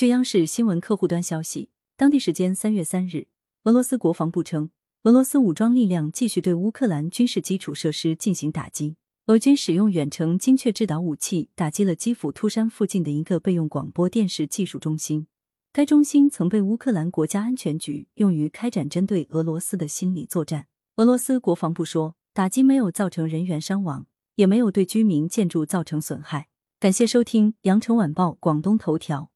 据央视新闻客户端消息，当地时间三月三日，俄罗斯国防部称，俄罗斯武装力量继续对乌克兰军事基础设施进行打击。俄军使用远程精确制导武器打击了基辅突山附近的一个备用广播电视技术中心。该中心曾被乌克兰国家安全局用于开展针对俄罗斯的心理作战。俄罗斯国防部说，打击没有造成人员伤亡，也没有对居民建筑造成损害。感谢收听羊城晚报广东头条。